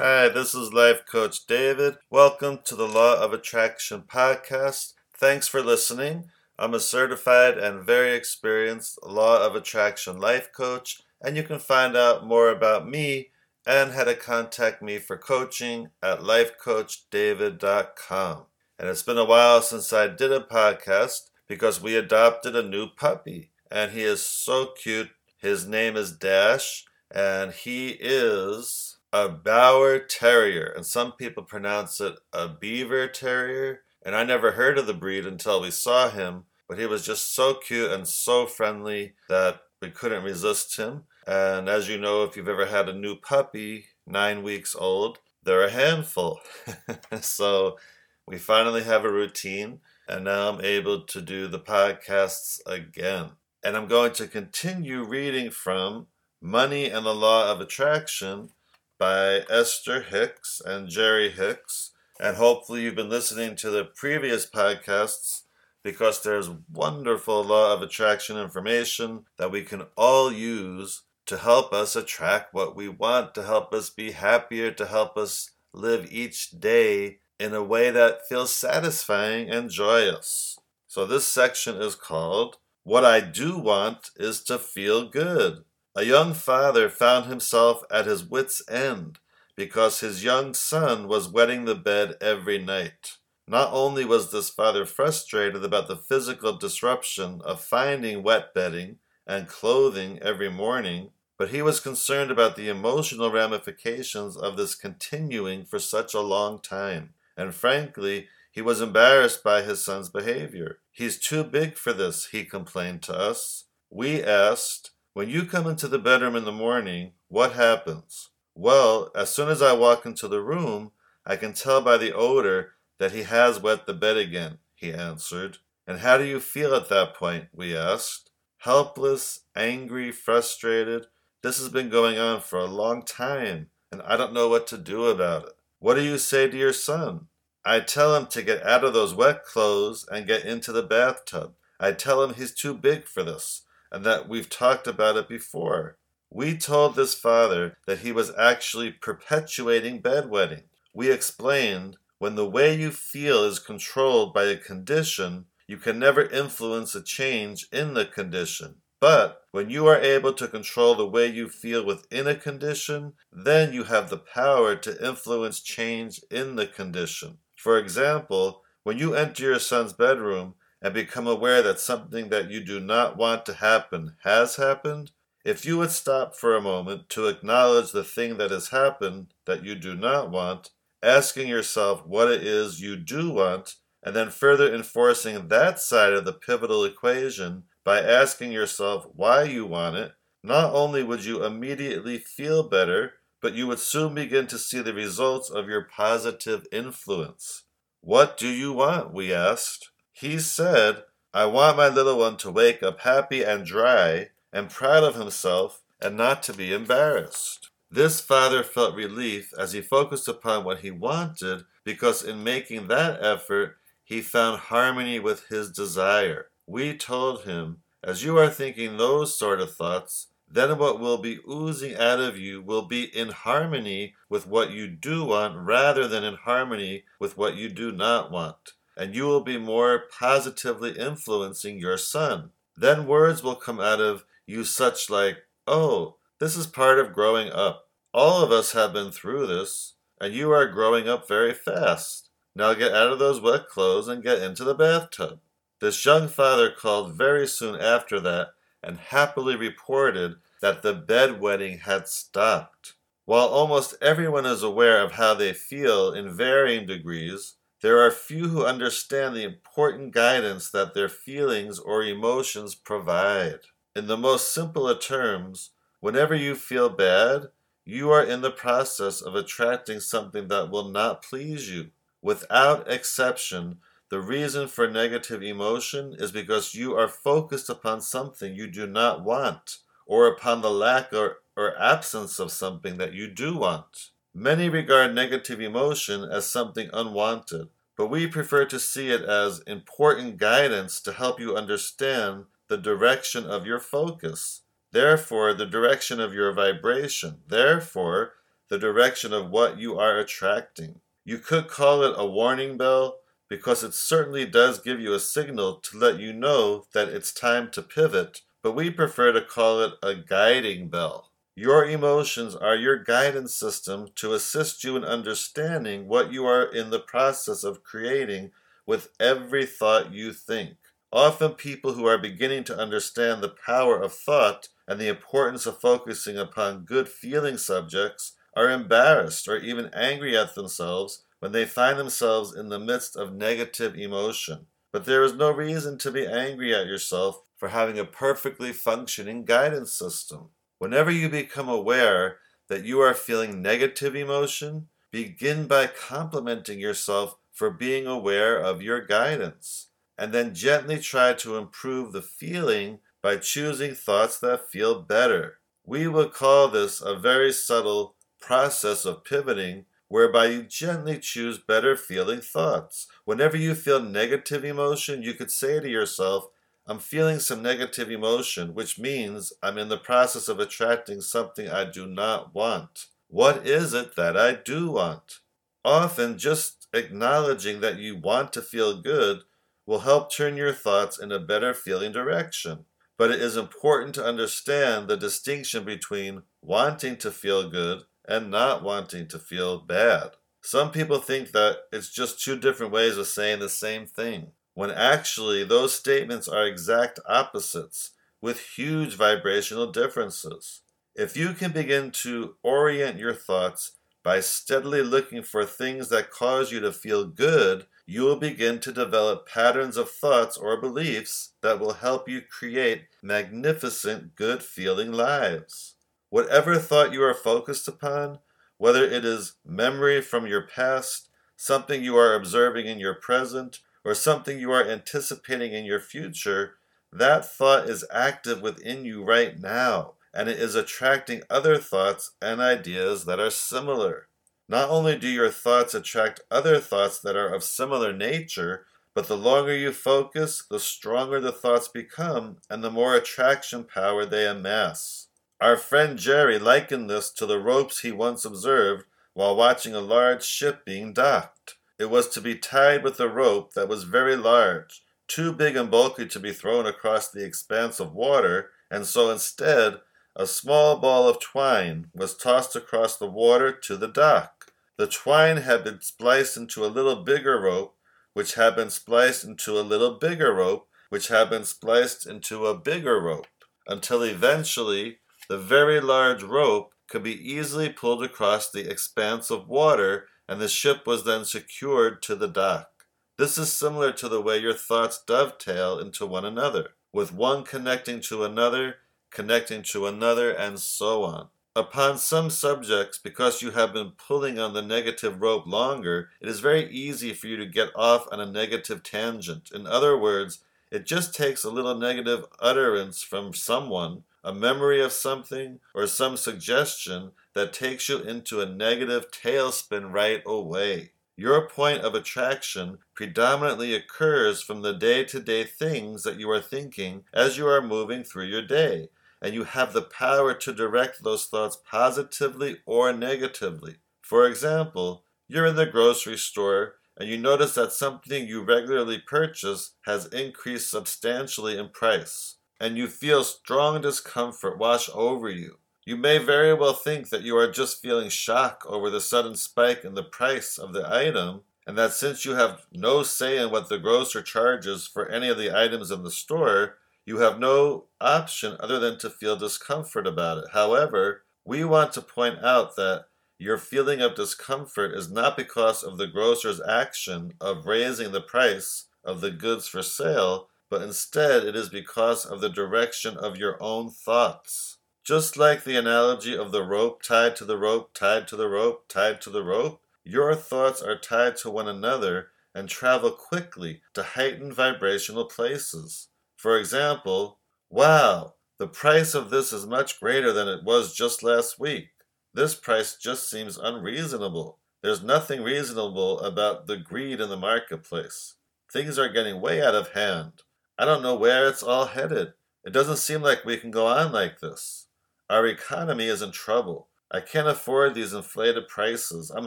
Hi, this is Life Coach David. Welcome to the Law of Attraction podcast. Thanks for listening. I'm a certified and very experienced Law of Attraction life coach, and you can find out more about me and how to contact me for coaching at lifecoachdavid.com. And it's been a while since I did a podcast because we adopted a new puppy, and he is so cute. His name is Dash, and he is a Biewer Terrier, and some people pronounce it a Beaver Terrier. And I never heard of the breed until we saw him, but he was just so cute and so friendly that we couldn't resist him. And as you know, if you've ever had a new puppy, nine weeks old, they're a handful. so we finally have a routine, and now I'm able to do the podcasts again. And I'm going to continue reading from Money and the Law of Attraction by Esther Hicks and Jerry Hicks. And hopefully, you've been listening to the previous podcasts because there's wonderful law of attraction information that we can all use to help us attract what we want, to help us be happier, to help us live each day in a way that feels satisfying and joyous. So, this section is called What I Do Want is to Feel Good. A young father found himself at his wits' end because his young son was wetting the bed every night. Not only was this father frustrated about the physical disruption of finding wet bedding and clothing every morning, but he was concerned about the emotional ramifications of this continuing for such a long time. And frankly, he was embarrassed by his son's behavior. He's too big for this, he complained to us. We asked, When you come into the bedroom in the morning, what happens? Well, as soon as I walk into the room, I can tell by the odor that he has wet the bed again, he answered. And how do you feel at that point? we asked. Helpless, angry, frustrated. This has been going on for a long time, and I don't know what to do about it. What do you say to your son? I tell him to get out of those wet clothes and get into the bathtub. I tell him he's too big for this, and that we've talked about it before. We told this father that he was actually perpetuating bedwetting. We explained when the way you feel is controlled by a condition, you can never influence a change in the condition. But when you are able to control the way you feel within a condition, then you have the power to influence change in the condition. For example, when you enter your son's bedroom and become aware that something that you do not want to happen has happened, if you would stop for a moment to acknowledge the thing that has happened that you do not want, asking yourself what it is you do want, and then further enforcing that side of the pivotal equation by asking yourself why you want it, not only would you immediately feel better, but you would soon begin to see the results of your positive influence. What do you want? we asked. He said, I want my little one to wake up happy and dry and proud of himself and not to be embarrassed. This father felt relief as he focused upon what he wanted because in making that effort, he found harmony with his desire. We told him, as you are thinking those sort of thoughts, then what will be oozing out of you will be in harmony with what you do want rather than in harmony with what you do not want. And you will be more positively influencing your son. Then words will come out of you, such like, oh, this is part of growing up. All of us have been through this, and you are growing up very fast. Now get out of those wet clothes and get into the bathtub. This young father called very soon after that and happily reported that the bedwetting had stopped. While almost everyone is aware of how they feel in varying degrees, there are few who understand the important guidance that their feelings or emotions provide. In the most simple of terms, whenever you feel bad, you are in the process of attracting something that will not please you. Without exception, the reason for negative emotion is because you are focused upon something you do not want, or upon the lack or, or absence of something that you do want. Many regard negative emotion as something unwanted, but we prefer to see it as important guidance to help you understand the direction of your focus, therefore, the direction of your vibration, therefore, the direction of what you are attracting. You could call it a warning bell because it certainly does give you a signal to let you know that it's time to pivot, but we prefer to call it a guiding bell. Your emotions are your guidance system to assist you in understanding what you are in the process of creating with every thought you think. Often, people who are beginning to understand the power of thought and the importance of focusing upon good feeling subjects are embarrassed or even angry at themselves when they find themselves in the midst of negative emotion. But there is no reason to be angry at yourself for having a perfectly functioning guidance system. Whenever you become aware that you are feeling negative emotion, begin by complimenting yourself for being aware of your guidance and then gently try to improve the feeling by choosing thoughts that feel better. We would call this a very subtle process of pivoting whereby you gently choose better feeling thoughts. Whenever you feel negative emotion, you could say to yourself, I'm feeling some negative emotion, which means I'm in the process of attracting something I do not want. What is it that I do want? Often, just acknowledging that you want to feel good will help turn your thoughts in a better feeling direction. But it is important to understand the distinction between wanting to feel good and not wanting to feel bad. Some people think that it's just two different ways of saying the same thing, when actually those statements are exact opposites with huge vibrational differences. If you can begin to orient your thoughts by steadily looking for things that cause you to feel good you will begin to develop patterns of thoughts or beliefs that will help you create magnificent, good feeling lives. Whatever thought you are focused upon, whether it is memory from your past, something you are observing in your present, or something you are anticipating in your future, that thought is active within you right now, and it is attracting other thoughts and ideas that are similar. Not only do your thoughts attract other thoughts that are of similar nature, but the longer you focus, the stronger the thoughts become and the more attraction power they amass. Our friend Jerry likened this to the ropes he once observed while watching a large ship being docked. It was to be tied with a rope that was very large, too big and bulky to be thrown across the expanse of water, and so instead a small ball of twine was tossed across the water to the dock. The twine had been spliced into a little bigger rope, which had been spliced into a little bigger rope, which had been spliced into a bigger rope, until eventually the very large rope could be easily pulled across the expanse of water, and the ship was then secured to the dock. This is similar to the way your thoughts dovetail into one another, with one connecting to another, connecting to another, and so on. Upon some subjects, because you have been pulling on the negative rope longer, it is very easy for you to get off on a negative tangent. In other words, it just takes a little negative utterance from someone, a memory of something, or some suggestion that takes you into a negative tailspin right away. Your point of attraction predominantly occurs from the day to day things that you are thinking as you are moving through your day and you have the power to direct those thoughts positively or negatively. For example, you're in the grocery store and you notice that something you regularly purchase has increased substantially in price, and you feel strong discomfort wash over you. You may very well think that you are just feeling shock over the sudden spike in the price of the item, and that since you have no say in what the grocer charges for any of the items in the store, you have no option other than to feel discomfort about it. However, we want to point out that your feeling of discomfort is not because of the grocer's action of raising the price of the goods for sale, but instead it is because of the direction of your own thoughts. Just like the analogy of the rope tied to the rope, tied to the rope, tied to the rope, your thoughts are tied to one another and travel quickly to heightened vibrational places. For example, wow, the price of this is much greater than it was just last week. This price just seems unreasonable. There's nothing reasonable about the greed in the marketplace. Things are getting way out of hand. I don't know where it's all headed. It doesn't seem like we can go on like this. Our economy is in trouble. I can't afford these inflated prices. I'm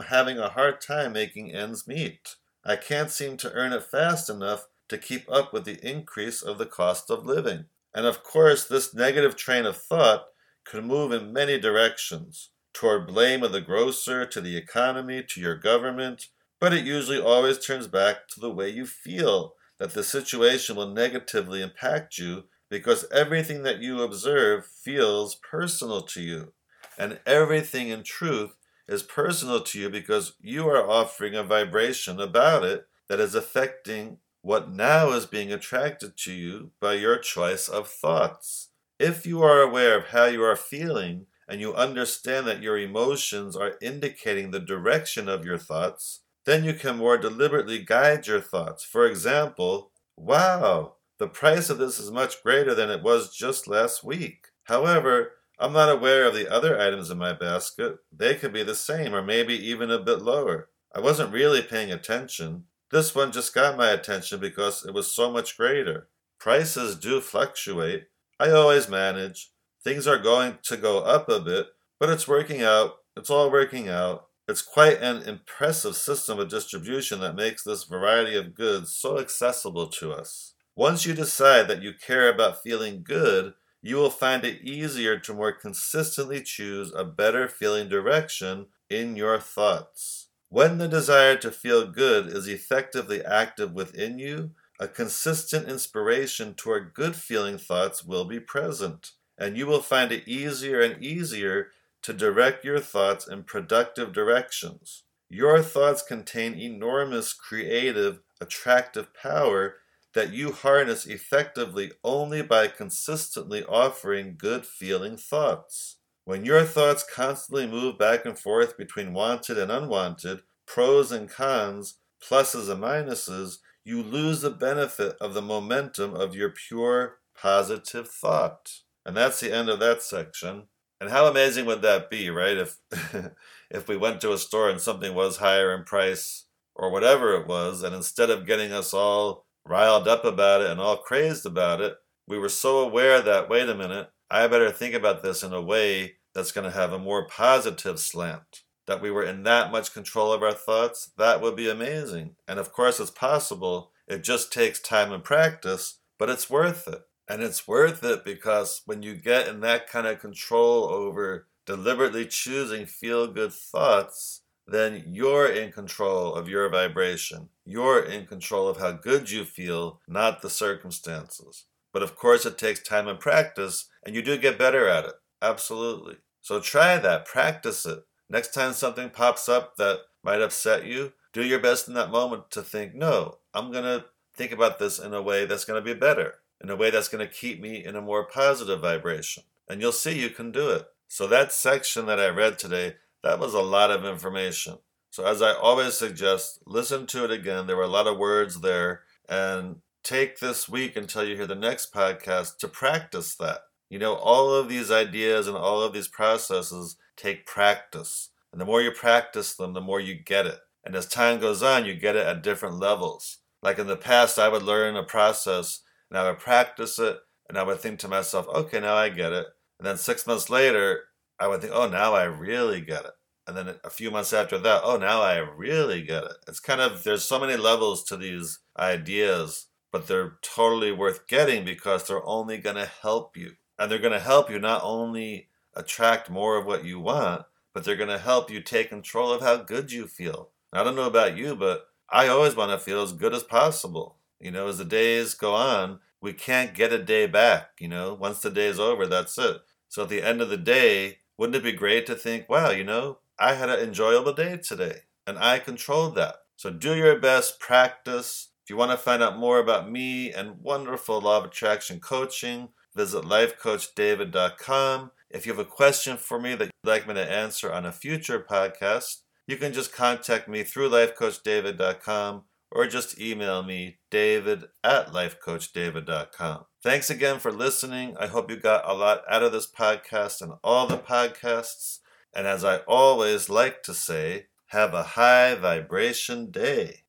having a hard time making ends meet. I can't seem to earn it fast enough to keep up with the increase of the cost of living. And of course, this negative train of thought could move in many directions toward blame of the grocer, to the economy, to your government, but it usually always turns back to the way you feel that the situation will negatively impact you because everything that you observe feels personal to you. And everything in truth is personal to you because you are offering a vibration about it that is affecting what now is being attracted to you by your choice of thoughts. If you are aware of how you are feeling and you understand that your emotions are indicating the direction of your thoughts, then you can more deliberately guide your thoughts. For example, wow, the price of this is much greater than it was just last week. However, I'm not aware of the other items in my basket. They could be the same or maybe even a bit lower. I wasn't really paying attention. This one just got my attention because it was so much greater. Prices do fluctuate. I always manage. Things are going to go up a bit, but it's working out. It's all working out. It's quite an impressive system of distribution that makes this variety of goods so accessible to us. Once you decide that you care about feeling good, you will find it easier to more consistently choose a better feeling direction in your thoughts. When the desire to feel good is effectively active within you, a consistent inspiration toward good feeling thoughts will be present, and you will find it easier and easier to direct your thoughts in productive directions. Your thoughts contain enormous creative, attractive power that you harness effectively only by consistently offering good feeling thoughts. When your thoughts constantly move back and forth between wanted and unwanted, pros and cons, pluses and minuses, you lose the benefit of the momentum of your pure positive thought. And that's the end of that section. And how amazing would that be, right? If if we went to a store and something was higher in price or whatever it was, and instead of getting us all riled up about it and all crazed about it, we were so aware that, wait a minute, I better think about this in a way that's going to have a more positive slant. That we were in that much control of our thoughts, that would be amazing. And of course, it's possible. It just takes time and practice, but it's worth it. And it's worth it because when you get in that kind of control over deliberately choosing feel good thoughts, then you're in control of your vibration. You're in control of how good you feel, not the circumstances. But of course, it takes time and practice, and you do get better at it. Absolutely. So try that, practice it. Next time something pops up that might upset you, do your best in that moment to think, no, I'm going to think about this in a way that's going to be better, in a way that's going to keep me in a more positive vibration. And you'll see you can do it. So, that section that I read today, that was a lot of information. So, as I always suggest, listen to it again. There were a lot of words there. And take this week until you hear the next podcast to practice that. You know, all of these ideas and all of these processes take practice. And the more you practice them, the more you get it. And as time goes on, you get it at different levels. Like in the past, I would learn a process and I would practice it and I would think to myself, okay, now I get it. And then six months later, I would think, oh, now I really get it. And then a few months after that, oh, now I really get it. It's kind of, there's so many levels to these ideas, but they're totally worth getting because they're only going to help you. And they're going to help you not only attract more of what you want, but they're going to help you take control of how good you feel. I don't know about you, but I always want to feel as good as possible. You know, as the days go on, we can't get a day back. You know, once the day is over, that's it. So at the end of the day, wouldn't it be great to think, wow, you know, I had an enjoyable day today and I controlled that. So do your best, practice. If you want to find out more about me and wonderful law of attraction coaching, visit lifecoachdavid.com. If you have a question for me that you'd like me to answer on a future podcast, you can just contact me through lifecoachdavid.com or just email me, david at lifecoachdavid.com. Thanks again for listening. I hope you got a lot out of this podcast and all the podcasts. And as I always like to say, have a high vibration day.